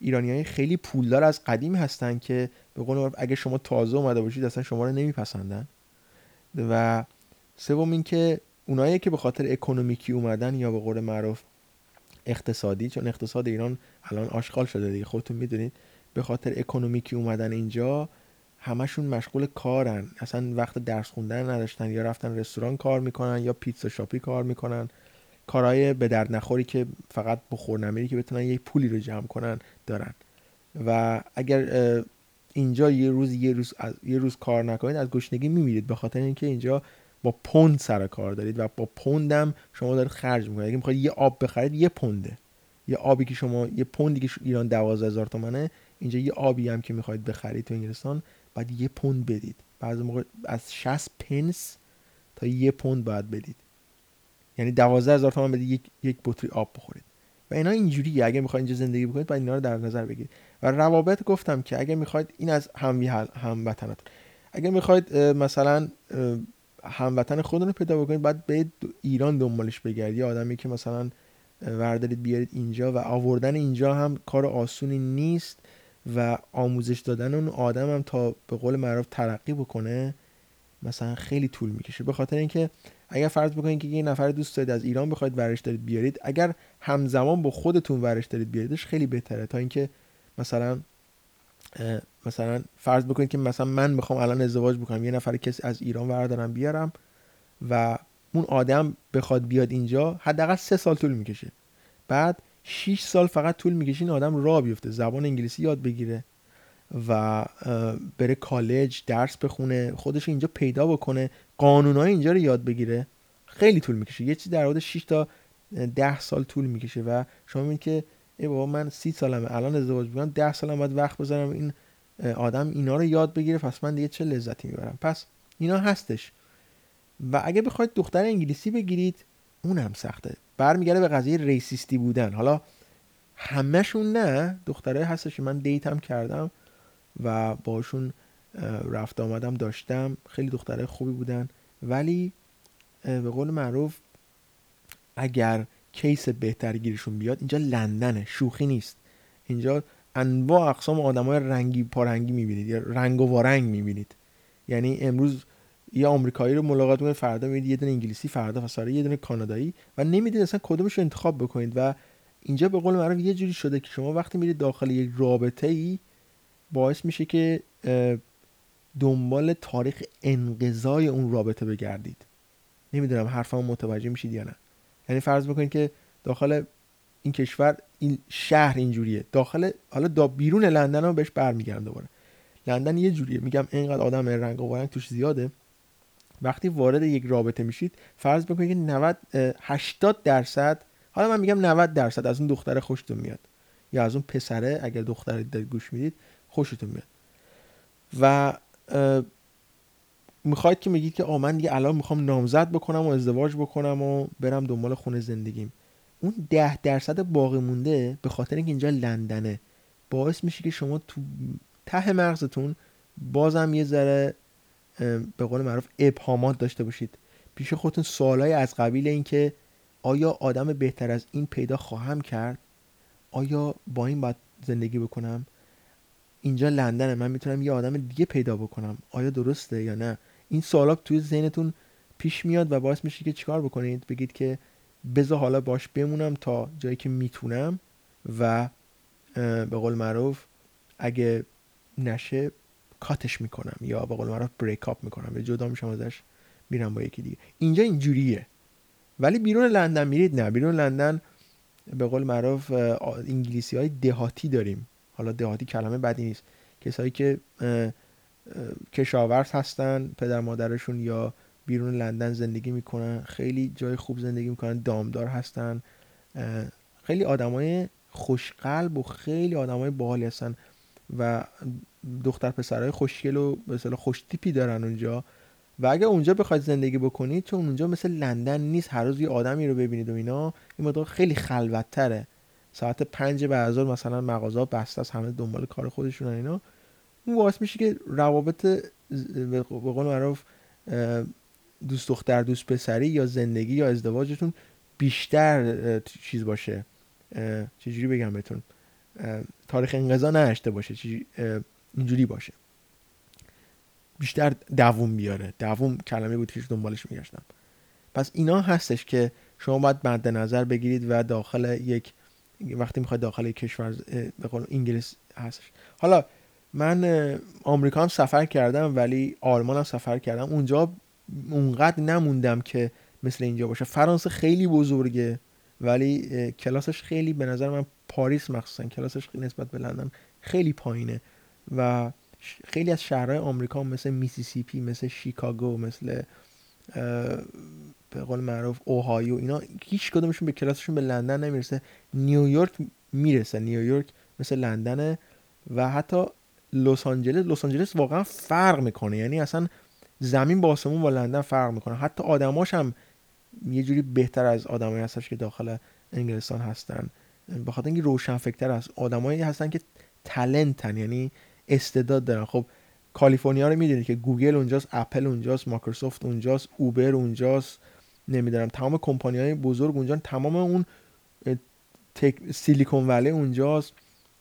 ایرانی های خیلی پولدار از قدیم هستن که به قول معروف اگه شما تازه اومده باشید اصلا شما رو نمیپسندن. و سوم اینکه اونایی که به خاطر اکونومیکی اومدن یا به قول معروف اقتصادی چون اقتصاد ایران الان آشغال شده دیگه خودتون می‌دونید. به خاطر اکونومیکی اومدن اینجا همشون مشغول کارن. اصلا وقت درس خوندن نداشتن یا رفتن رستوران کار می‌کنن یا پیتزا شاپی کار می‌کنن. کارهای به درد نخوری که فقط بخور نمیری که بتونن یک پولی رو جمع کنن دارن. و اگر اینجا یه روز یه روز یه روز کار نکنید از گشنگی میمیرید. به خاطر اینکه اینجا با پوند سر کار دارید و با پوندم شما دارید خرج می‌کنید. اگه می‌خواید یه آب بخرید یه پونده. یه آبی که شما یه پوندی که ایران دوازده هزار تومنه اینجا یه آبی هم که می‌خواید بخرید تو انگلستان بعد یه پوند بدید. بعضی موقع از 60 پنس تا یه پوند باید بدید. یعنی دوازده هزار تومان بدید یک یک بطری آب بخورید. و اینا اینجوریه. اگه می‌خواید اینجا زندگی بکنید باید اینا رو در نظر بگیرید. و روابط گفتم که اگه می‌خواید این از هم هموطنات اگه می‌خواید مثلا هموطن خودتون رو پیدا بکنید باید به ایران دنبالش بگردید. آدمی که مثلا وردارید بیارید اینجا و آوردن اینجا هم کار آسونی نیست. و آموزش دادن اون آدم هم تا به قول معروف ترقی بکنه مثلا خیلی طول می‌کشه. به خاطر اینکه اگر فرض بکنید که یه نفر دوست دارید از ایران بخواید ورش دارید بیارید اگر همزمان با خودتون ورش دارید بیاریدش خیلی بهتره. تا اینکه مثلا مثلا فرض بکنید که مثلا من می‌خوام الان ازدواج بکنم یه نفر کسی از ایران وردارم بیارم و اون آدم بخواد بیاد اینجا حداقل سه سال طول می‌کشه. بعد 6 سال فقط طول می‌کشه این آدم راه بیفته زبان انگلیسی یاد بگیره و بره کالج درس بخونه خودش اینجا پیدا بکنه قانونهای اینجا رو یاد بگیره. خیلی طول می‌کشه. یه چیزی در حدود 6 تا 10 سال طول می‌کشه و شما می‌بینید که ای بابا من سی سالمه الان ازدواج می‌کنم 10 سالم باید وقت بذارم این آدم اینا رو یاد بگیره پس من دیگه چه لذتی می‌برم؟ پس اینا هستش. و اگه بخواید دختر انگلیسی بگیرید اونم سخته. برمیگرده به قضیه ریسیستی بودن. حالا همهشون نه. دختره هستش من دیت هم کردم و باشون رفت آمدم داشتم. خیلی دختره خوبی بودن. ولی به قول معروف اگر کیس بهتر گیرشون بیاد اینجا لندنه. شوخی نیست. اینجا انواع اقسام آدمای رنگی پارنگی می‌بینید یا رنگ و وارنگ می‌بینید. یعنی امروز یه آمریکایی رو ملاقات می‌کنید فردا می‌بینید یه دونه انگلیسی فردا فساره یه دونه کانادایی و نمی‌دید اصلا کدومش رو انتخاب بکنید و اینجا به قول معروف یه جوری شده که شما وقتی میرید داخل یک رابطه ای باعث میشه که دنبال تاریخ انقضای اون رابطه بگردید. نمی‌دونم حرفمو متوجه میشید یا نه. یعنی فرض بکنید که داخل این کشور این شهر اینجوریه. داخل حالا دا بیرون لندن هم بهش برمیگردم دوباره. لندن یه جوریه. میگم اینقدر آدم رنگ و رنگ توش زیاده. وقتی وارد یک رابطه میشید فرض بکنید که 90 80 درصد حالا من میگم 90 درصد از اون دختر خوشتون میاد یا از اون پسره اگر دختر گوش می‌دید خوشتون میاد. و می‌خواید که میگید که آ من دیگه الان می‌خوام نامزد بکنم و ازدواج بکنم و برم دنبال خونه زندگیم. اون ده درصد باقی مونده به خاطر اینکه اینجا لندنه. باعث میشه که شما تو ته مغزتون بازم یه ذره به قول معروف ابهامات داشته باشید. پیش خودتون سوالای از قبیل اینکه آیا آدم بهتر از این پیدا خواهم کرد؟ آیا با این باید زندگی بکنم؟ اینجا لندنه من می‌تونم یه آدم دیگه پیدا بکنم. آیا درسته یا نه؟ این سوالا توی ذهنتون پیش میاد و باعث میشه که چیکار بکنید؟ بگید که بذار حالا باش بمونم تا جایی که می‌تونم و به قول معروف اگه نشه کاتش می‌کنم یا به قول معروف بریک اپ می‌کنم یا جدا میشم ازش میرم با یکی دیگه. اینجا اینجوریه. ولی بیرون لندن میرید؟ نه. بیرون لندن به قول معروف انگلیسی های دهاتی داریم. حالا دهاتی کلمه بدی نیست. کسایی که کشاورز هستن پدر مادرشون یا بیرون لندن زندگی می‌کنن خیلی جای خوب زندگی می‌کنن دامدار هستن. خیلی آدمای خوشقلب و خیلی آدمای باحالی هستن و دختر پسرهای خوشگل و به خوش تیپی دارن اونجا. و اگر اونجا بخواید زندگی بکنید چون اونجا مثل لندن نیست هر روز یه آدمی رو ببینید و اینا این مقدار خیلی خلوتتره. ساعت پنج بعد مثلا مغازه بسته است همه دنبال کار خودشون اینا. اون باعث میشه که روابط به قول معروف دوست دختر دوست پسری یا زندگی یا ازدواجتون بیشتر چیز باشه. چجوری بگم بهتون؟ تاریخ انقضا نشته باشه. اینجوری باشه. بیشتر دووم بیاره. دووم کلمه بود که دنبالش میگشتم. پس اینا هستش که شما باید مد نظر بگیرید و داخل یک وقتی می‌خواید داخل یک کشور به قول انگلیس هستش. حالا من آمریکا هم سفر کردم ولی آلمان هم سفر کردم. اونجا اونقدر نموندم که مثل اینجا باشه. فرانسه خیلی بزرگه ولی کلاسش خیلی به نظر من پاریس مخصوصا کلاسش نسبت به لندن خیلی پایینه. و خیلی از شهرهای آمریکا مثل میسیسیپی مثل شیکاگو مثل به قول معروف اوهایو اینا هیچ کدومشون به کلاسشون به لندن نمی‌رسه. نیویورک می‌رسه. نیویورک مثل لندنه و حتی لس آنجلس لس آنجلس واقعا فرق می‌کنه. یعنی اصلا زمین با آسمون با لندن فرق می‌کنه. حتی آدماش هم یه جوری بهتر از آدمایی هستش که داخل انگلستان هستن. به خاطر اینکه روشن فکر از آدمایی هستن که talented ن یعنی استعداد دارن. خب کالیفرنیا رو می‌دونید که گوگل اونجاست اپل اونجاست مایکروسافت اونجاست اوبر اونجاست نمی‌دونم تمام کمپانی های بزرگ اونجا تمام اون Silicon Valley اونجاست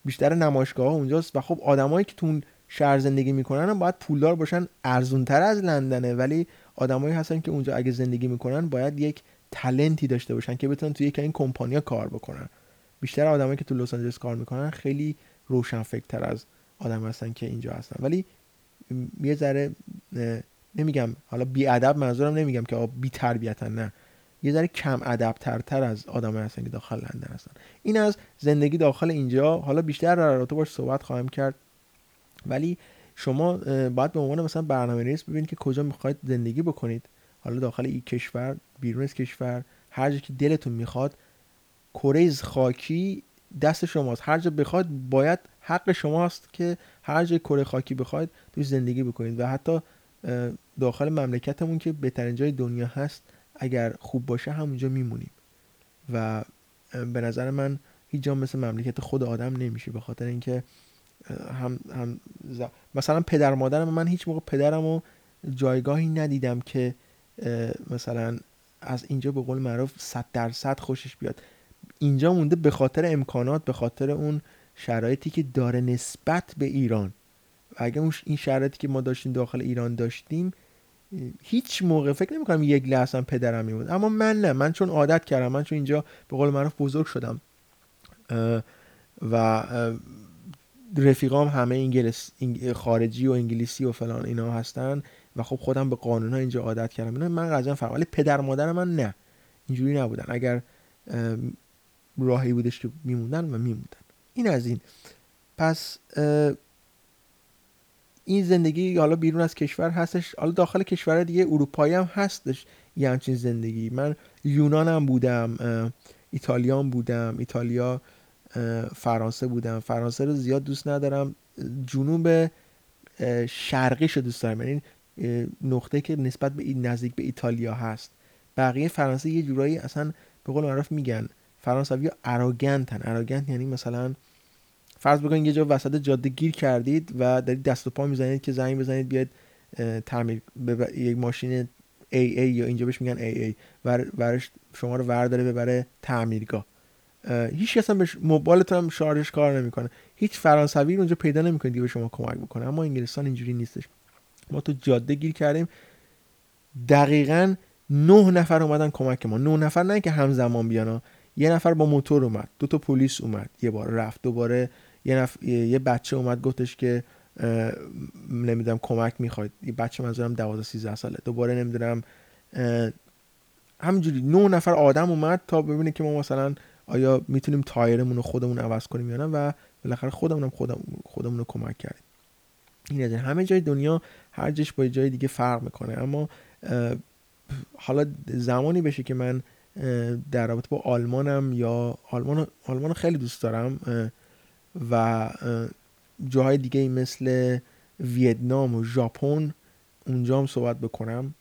بیشتر نمایشگاه اونجاست و خب آدمایی که تو شهر زندگی می‌کنن هم باید پولدار باشن ارزونتر از لندنه. ولی آدمایی هستن که اونجا اگه زندگی می‌کنن باید یک تلنتی داشته باشن که بتونن توی یک این کمپانیا کار بکنن. بیشتر آدمایی که تو لس آنجلس کار می‌کنن خیلی روشن فکرتر از آدم هستن که اینجا هستن. ولی یه ذره نمیگم حالا بی ادب منظورم نمیگم که بی تربیتن نه. یه ذره کم ادب ترتر از آدم هستن که داخل لندن هستن. این از زندگی داخل اینجا. حالا بیشتر در رابطه باش صحبت خواهم کرد. ولی شما باید به عنوان مثلا برنامه نویس ببینید که کجا می‌خواید زندگی بکنید. حالا داخل این کشور بیرون از کشور هر جا که دلتون می‌خواد. کره خاکی دست شماست. هر جا بخواد باید حق شماست که هر جای کره خاکی بخواید توش زندگی بکنید و حتی داخل مملکتمون که بهترین جای دنیا هست اگر خوب باشه همونجا میمونیم. و به نظر من هیچ جا مثل مملکت خود آدم نمیشه به خاطر اینکه هم, هم مثلا پدر مادرم من هیچ موقع پدرم جایگاهی ندیدم که مثلا از اینجا به قول معروف صد درصد خوشش بیاد. اینجا مونده به خاطر امکانات به خاطر اون شرایطی که داره نسبت به ایران. و اگه این شرایطی که ما داشتیم داخل ایران داشتیم هیچ موقع فکر نمی کنم یک لحظه پدرم میمود اما من نه. من چون عادت کردم من چون اینجا به قول معروف بزرگ شدم و رفیقام همه انگلیس خارجی و انگلیسی و فلان اینا هستن و خب خودم به قانون ها اینجا عادت کردم. من قضا فهم ولی پدر مادر من نه. اینجوری نبودن. اگر راهی بودش که میموندن و میموندن این از این. پس این زندگی حالا بیرون از کشور هستش. حالا داخل کشور دیگه اروپایی هم هستش یه همچین زندگی. من یونانم بودم ایتالیان بودم ایتالیا فرانسه بودم. فرانسه رو زیاد دوست ندارم. جنوب شرقیش رو دوست دارم. یعنی نقطه که نسبت به این نزدیک به ایتالیا هست. بقیه فرانسه یه جورایی اصلا به قول معروف میگن فرانسوی اراگنتن اراگنت یعنی مثلا فرض بکنید یه جا وسط جاده گیر کردید و دارید دست و پا می‌زنید که زنگ بزنید بیاد تعمیر یک ماشین AA یا اینجا بهش میگن AA ورش شما رو ورداره ببره تعمیرگاه. هیچ کس هم به موبایلتون هم شارژش کار نمی‌کنه. هیچ فرانسوی اونجا پیدا نمی‌کنید که به شما کمک بکنه. اما انگلستان اینجوری نیستش. ما تو جاده گیر کردیم. دقیقا نه نفر اومدن کمک ما. نه نفر نه که همزمان بیان یه نفر با موتور اومد. دو تا پلیس اومد. یه بار رفت. دوباره یه, نف... یه بچه اومد گفتش که نمی‌دونم کمک می‌خواد یه بچه منظورم 12 13 ساله. دوباره نمی‌دونم همینجوری نه نفر آدم اومد تا ببینه که ما مثلا آیا می‌تونیم تایرمون رو خودمون عوض کنیم یا نه و بالاخره خودمون هم خودمون, خودمون رو کمک کردیم. این از همه جای دنیا هر جش با جای دیگه فرق می‌کنه. اما حالا زمانی بشه که من در رابطه با آلمانم یا آلمان آلمان خیلی دوست دارم. و جاهای دیگه مثل ویتنام و ژاپن اونجا هم صحبت بکنم.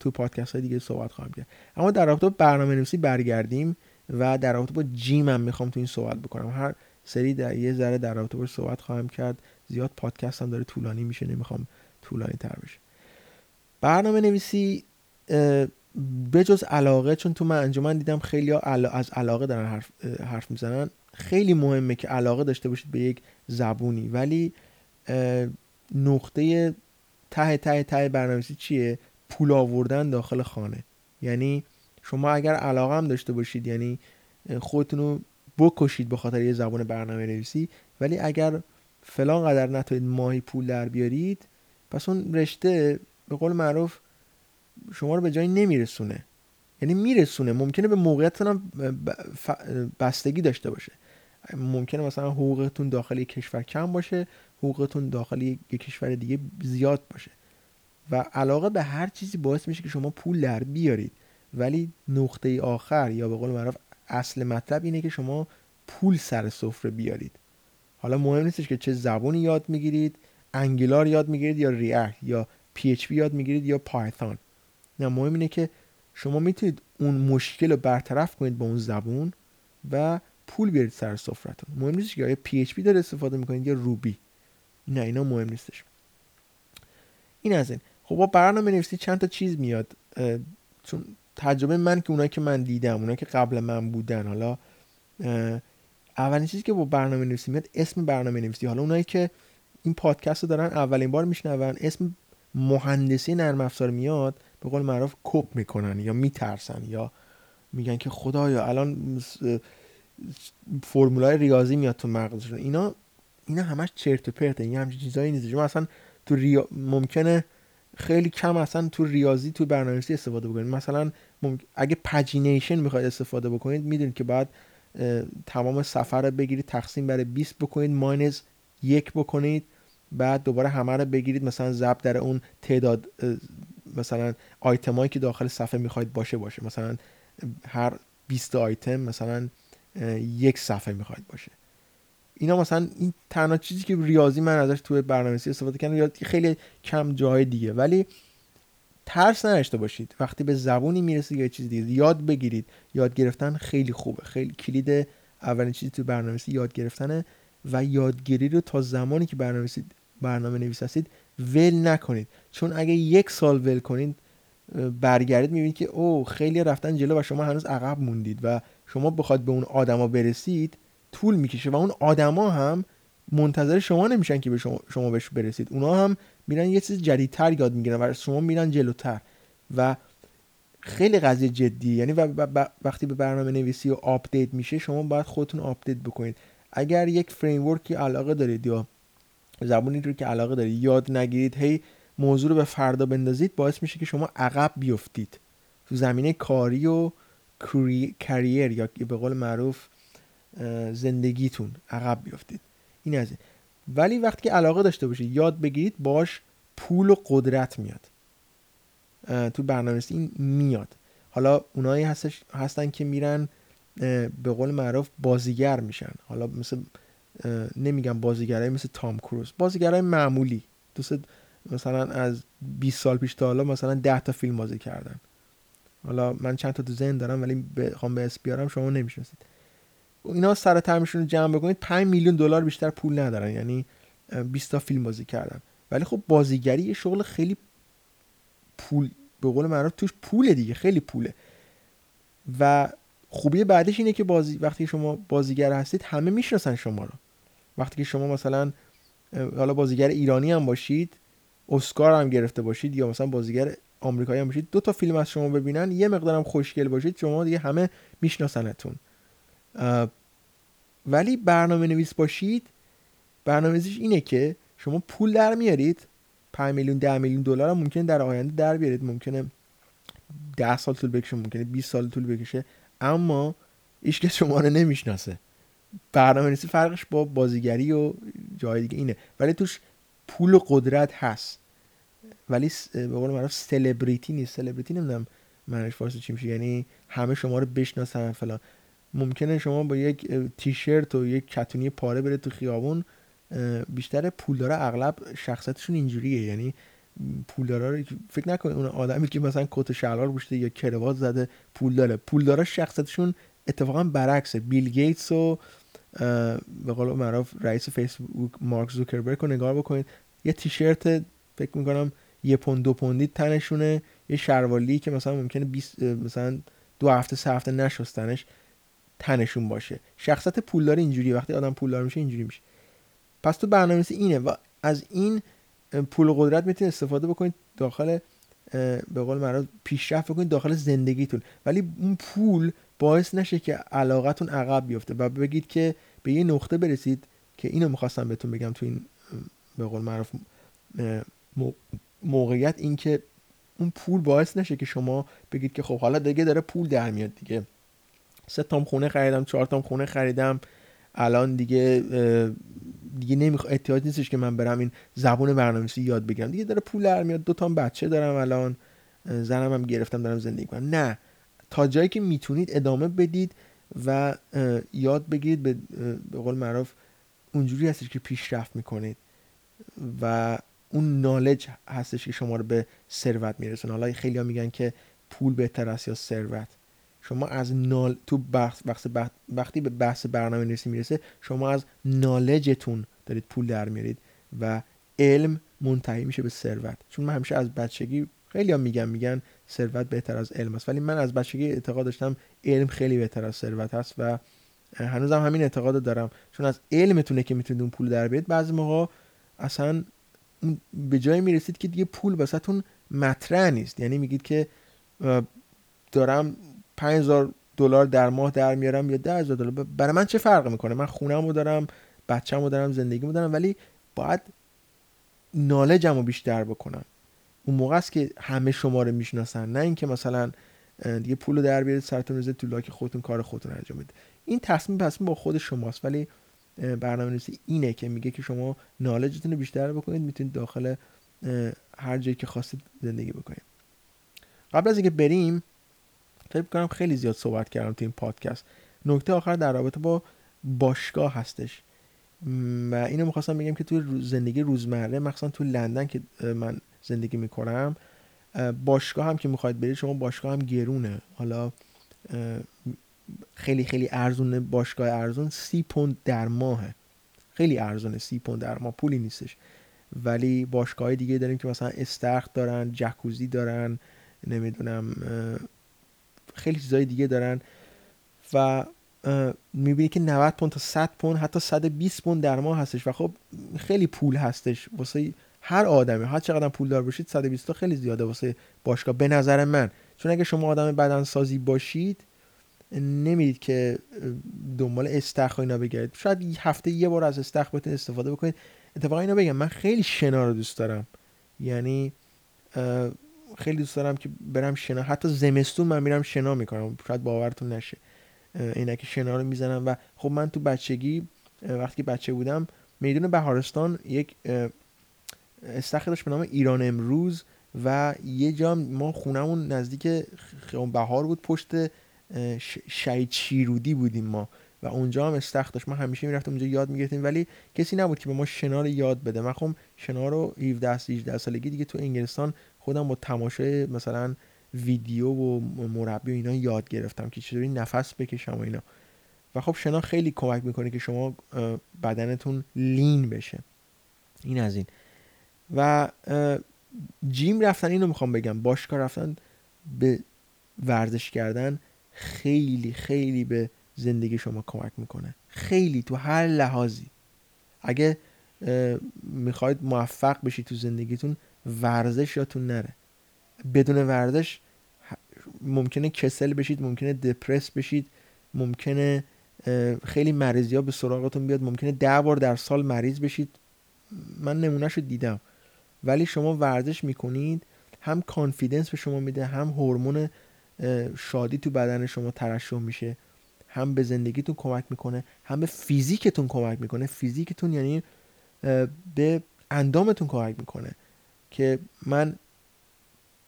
تو پادکست های دیگه صحبت خواهم کرد. اما در رابطه برنامه نویسی برگردیم و در رابطه با جیم هم می‌خوام تو این صحبت بکنم. هر سری در یه ذره در رابطه با صحبت خواهم کرد. زیاد پادکست هم داره طولانی میشه نمی‌خوام طولانی تر بشه. برنامه نویسی بجز علاقه چون تو من انجمن دیدم خیلی از علاقه دارن حرف, حرف می‌زنن. خیلی مهمه که علاقه داشته باشید به یک زبونی. ولی نقطه ته ته ته برنامه‌نویسی چیه؟ پول آوردن داخل خانه. یعنی شما اگر علاقه هم داشته باشید یعنی خودتون رو بکشید به خاطر یه زبان برنامه نویسی ولی اگر فلان قدر نتونید ماهی پول در بیارید پس اون رشته به قول معروف شما رو به جایی نمیرسونه. یعنی میرسونه. ممکنه به موقعیتتون هم بستگی داشته باشه. ممکنه مثلا حقوقتون داخل یک کشور کم باشه حقوقتون داخل یک کشور دیگه زیاد باشه. و علاقه به هر چیزی باعث میشه که شما پول در بیارید. ولی نقطه آخر یا به قول معروف اصل مطلب اینه که شما پول سر سفره بیارید. حالا مهم نیستش که چه زبونی یاد می‌گیرید Angular یاد می‌گیرید یا React یا PHP یاد می‌گیرید یا Python. نه مهم اینه که شما می‌تونید اون مشکل رو برطرف کنید با اون زبون و پول بیارید سر سفرتون مهم نیست که آیا PHP داره استفاده می‌کنید یا Ruby. نه اینا مهم نیستش. این از این. خب با برنامه نویسی چند تا چیز میاد. چون تجربه من که اونایی که من دیدم اونایی که قبل من بودن حالا اولین چیزی که با برنامه نویسی میاد اسم برنامه نویسی. حالا اونایی که این پادکست رو دارن اولین بار میشنون اسم مهندسی نرم افزار میاد به قول معروف کپ می‌کنن یا میترسن یا میگن که خدایا الان فرمولای ریاضی میاد تو مغزشون اینا اینا همش چرت و پرته این همچین چیزایی نیست. شما اصلا تو ریا... ممکنه خیلی کم اصلا تو ریاضی تو برنامه‌نویسی استفاده بکنید. مثلا اگه پجینیشن می‌خواید استفاده بکنید می‌دونید که باید تمام سفر رو بگیرید تقسیم بر 20 بکنید ماینز یک بکنید بعد دوباره همه رو بگیرید. مثلا ضرب در اون تعداد مثلا آیتمایی که داخل صفحه می‌خواید باشه باشه. مثلا هر 20 آیتم مثلا یک صفحه می‌خواید باشه. اینا مثلا این تنها چیزی که ریاضی من ازش توی برنامه‌نویسی استفاده کردم یا خیلی کم جای دیگه. ولی ترس نداشته باشید. وقتی به زبونی می‌رسید یا چیز دیگه یاد بگیرید. یاد گرفتن خیلی خوبه. خیلی کلید اولین چیزی تو برنامه‌نویسی یاد گرفتنه. و یادگیری رو تا زمانی که برنامه برنامه نویس هستید ول نکنید. چون اگه یک سال ول کنید برگردید می‌بینید که او خیلی رفتن جلو و شما هنوز عقب موندید و شما بخواد به اون آدما برسید طول می‌کشه و اون آدما هم منتظر شما نمیشن که به شما, شما بهش برسید. اونا هم میرن یه چیز جدیدتر یاد می‌گیرن و شما میرن جلوتر. و خیلی قضیه جدی. یعنی وقتی به برنامه نویسی و update میشه شما باید خودتون update بکنید. اگر یک framework علاقه دارید یا زبونی رو که علاقه دارید یاد نگیرید هی موضوع رو به فردا بندازید باعث میشه که شما عقب بیفتید. تو زمینه کاری و کریر یا به قول معروف زندگیتون عقب بیفتید این از ولی وقتی که علاقه داشته باشید یاد بگیرید باش پول و قدرت میاد. تو برنامه این میاد. حالا اونایی هستش هستن که میرن به قول معروف بازیگر میشن. حالا مثل نمیگم بازیگرای مثل تام کروز. بازیگرای معمولی. دوست مثلا از 20 سال پیش تا حالا مثلا 10 تا فیلم بازی کردن. حالا من چند تا تو ذهن دارم ولی بخوام به اس بیارم شما نمی‌شناسید. اینا سر ترمشون رو جمع بکنید 5 میلیون دلار بیشتر پول ندارن یعنی 20 تا فیلم بازی کردن. ولی خب بازیگری یه شغل خیلی پول به قول معروف توش پوله دیگه خیلی پوله. و خوبی بعدش اینه که بازی وقتی شما بازیگر هستید همه می‌شناسن شما رو. وقتی که شما مثلا حالا بازیگر ایرانی هم باشید اسکار هم گرفته باشید یا مثلا بازیگر آمریکایی هم باشید. دو تا فیلم از شما ببینن. یه مقدارم خوشگل باشید. شما دیگه همه میشناسنتون. ولی برنامه نویس باشید. برنامه‌نویسیش اینه که شما پول در میارید. 5 میلیون 10 میلیون دلار هم ممکنه در آینده در بیارید. ممکنه 10 سال طول بکشه ممکنه 20 سال طول بکشه. اما که شما رو نمی‌شناسه. برنامه نویسی فرقش با بازیگری و جای دیگه اینه. ولی توش پول و قدرت هست. ولی به قول معروف سلبریتی نیست. سلبریتی نمی‌دونم معنیش فارسی چی میشه. یعنی همه شما رو بشناسن فلان. ممکنه شما با یک تیشرت و یک کتونی پاره بره تو خیابون بیشتر پولدارا اغلب شخصیتشون اینجوریه. یعنی پولدارا رو فکر نکنید اون آدمی که مثلا کت شلوار پوشیده یا کروات زده پول داره پولدارا شخصیتشون اتفاقا برعکسه. بیل گیتس و به قول معروف رئیس فیسبوک مارک زوکربرگ رو نگاه بکنید. یه تیشرت فکر می‌کنم یه پوند دو پوندی تنشونه. یه شروالی که مثلا ممکنه 20 مثلا دو هفته سه هفته نشستنش تنشون باشه. شخصیت پولدار اینجوری. وقتی آدم پولدار میشه اینجوری میشه. پس تو برنامه‌نویسی اینه و از این پول و قدرت می‌تونید استفاده بکنید داخل به قول معروف پیشرفت بکنید داخل زندگیتون. ولی اون پول باعث نشه که علاقتون عقب بیفته و بگید که به یه نقطه برسید که اینو می‌خواستم بهتون بگم تو این به قول معروف موقعیت این که اون پول باعث نشه که شما بگید که خب حالا دیگه داره پول در میاد دیگه. سه تام خونه خریدم چهار تام خونه خریدم. الان دیگه دیگه نمیخوا احتیاج نیستش که من برم این زبون برنامه‌نویسی یاد بگیرم. دیگه داره پول در میاد. دو تا بچه دارم الان. زنم هم گرفتم دارم زندگی کنم نه. تا جایی که می‌تونید ادامه بدید و یاد بگیرید به, به قول معروف اونجوری هستش که پیشرفت می‌کنید. و اون نالج هستش که شما رو به ثروت میرسونه. حالا خیلی ها میگن که پول بهتر است یا ثروت. شما از نال تو بحث وقتی به بحث برنامه نویسی می‌رسه شما از نالجتون دارید پول در میارید و علم منتهی میشه به ثروت. چون من همیشه از بچگی خیلی هم میگن میگن ثروت بهتر از علم است. ولی من از بچگی اعتقاد داشتم علم خیلی بهتر از ثروت هست و هنوزم همین اعتقاد دارم. چون از علمتونه که می‌تونید اون پول در بیارید. بعضی موقع اصلا به جایی می‌رسید که دیگه پول واسهتون مطرح نیست. یعنی میگید که دارم 5000 دلار در ماه در میارم یا 10000 دلار. برای من چه فرق می‌کنه؟ من خونه‌مو دارم بچه‌مو دارم زندگیمو دارم ولی باید نالجمو بیشتر بکنم. اون موقع است که همه شما رو می‌شناسن. نه اینکه مثلا دیگه پول در بیارید سرتون روزه تو لاک خودتون کار خودتون انجام بدید. این تصمیم تصمیم با خود شماست. ولی برنامه نویسی اینه که میگه که شما نالجتون رو بیشتر بکنید می‌تونید داخل هر جایی که خواستید زندگی بکنید. قبل از اینکه بریم فکر کنم خیلی زیاد صحبت کردم تو این پادکست. نکته آخر در رابطه با باشگاه هستش. و اینو می‌خواستم بگم که توی زندگی روزمره مخصوصا تو لندن که من زندگی می‌کنم باشگاه هم که می‌خواید برید شما باشگاه هم گرونه. حالا خیلی خیلی ارزون باشگاه ارزون سی پوند در ماهه. خیلی ارزونه سی پوند در ماه پولی نیستش. ولی باشگاه دیگه داریم که مثلا استخر دارن جکوزی دارن نمی‌دونم خیلی چیزای دیگه دارن. و می‌بینی که 90 پوند تا 100 پوند حتی 120 پوند در ماه هستش. و خب خیلی پول هستش. واسه هر آدمی هر چقدر پول دار باشید 120 تا خیلی زیاده واسه باشگاه. به نظر من چون اگه شما آدم بدنسازی باشید نمی‌دید که دنبال استخ اینا بگردید. شاید هفته یه بار از استخ بتونید استفاده بکنید. اتفاقا اینا بگم من خیلی شنا رو دوست دارم. یعنی خیلی دوست دارم که برم شنا. حتی زمستون من میرم شنا می‌کنم. شاید باورتون نشه. که شنا رو می‌زنم و خب من تو بچگی وقتی بچه بودم میدون بهارستان یک استخر داشت به نام ایران امروز و یه جا ما خونمون نزدیک خیام بهار بود پشت شهید شیرودی بودیم ما. و اونجا هم استخر داشت. ما همیشه می‌رفتم اونجا یاد می‌گرفتیم. ولی کسی نبود که به ما شنا رو یاد بده. من خب شنا رو 17 18 سالگی دیگه تو انگلستان خودم با تماشای مثلا ویدیو و مربی و اینا یاد گرفتم که چطوری نفس بکشم و اینا. و خب شنا خیلی کمک می‌کنه که شما بدنتون لین بشه. این از این. و جیم رفتن اینو می‌خوام بگم. باشگاه رفتن به ورزش کردن خیلی خیلی به زندگی شما کمک می‌کنه. خیلی تو هر لحاظی. اگه می‌خواید موفق بشید تو زندگیتون ورزش یادتون نره. بدون ورزش ممکنه کسل بشید ممکنه دپرس بشید ممکنه خیلی مریضی ها به سراغتون بیاد ممکنه ده بار در سال مریض بشید. من نمونهش رو دیدم. ولی شما ورزش می‌کنید هم کانفیدنس به شما میده هم هورمون شادی تو بدن شما ترشح میشه. هم به زندگیتون کمک می‌کنه هم به فیزیکتون کمک می‌کنه. فیزیکتون یعنی به اندامتون کمک می‌کنه. که من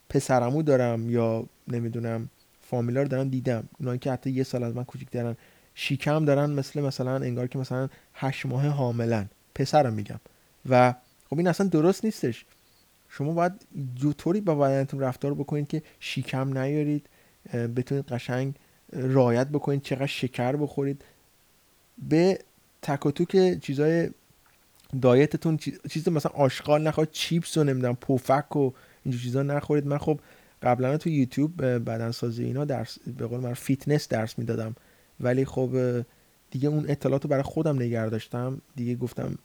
پسرمو دارم یا نمی‌دونم فامیلا رو دارم دیدم. اونایی که حتی یه سال از من کوچیک دارن شیکم دارن مثل مثلا انگار که مثلا هشت ماه حاملن. پسرم میگم. و خب این اصلا درست نیستش. شما باید جوطوری با بدنتون رفتار بکنید که شیکم نیارید. بتونید قشنگ رایت بکنید چقدر شکر بخورید. به تک توک چیزای دایتتون چیز مثلا آشغال نخواهید چیپس و نمی‌دونم پفک و اینجور چیزا نخورید. من خب قبلا تو یوتیوب بدنسازی اینا درس به قول من فیتنس درس می‌دادم. ولی خب دیگه اون اطلاعات رو برای خودم نگه داشتم. دیگه گفتم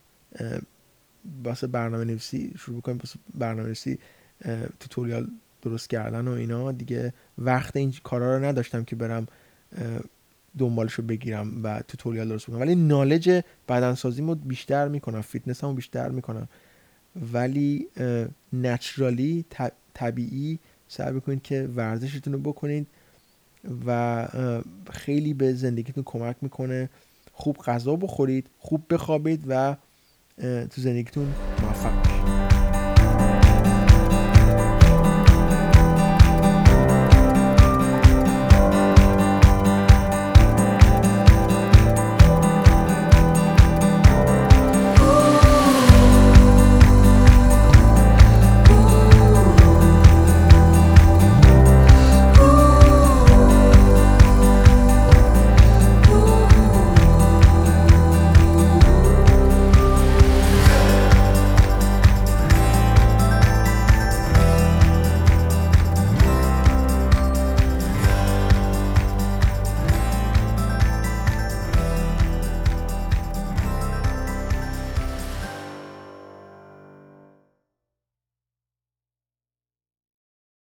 واسه برنامه نویسی شروع بکنم واسه برنامه نویسی tutorial درست کردن و اینا دیگه وقت این کارا رو نداشتم که برم دنبالش رو بگیرم و tutorial درست بکنم ولی knowledge بدنسازی رو بیشتر می‌کنم فیتنس رو بیشتر می‌کنم. ولی نچرالی طبیعی سعی بکنید که ورزشتون رو بکنید و خیلی به زندگیتون کمک می‌کنه. خوب غذا بخورید خوب بخوابید و تو زندگیتون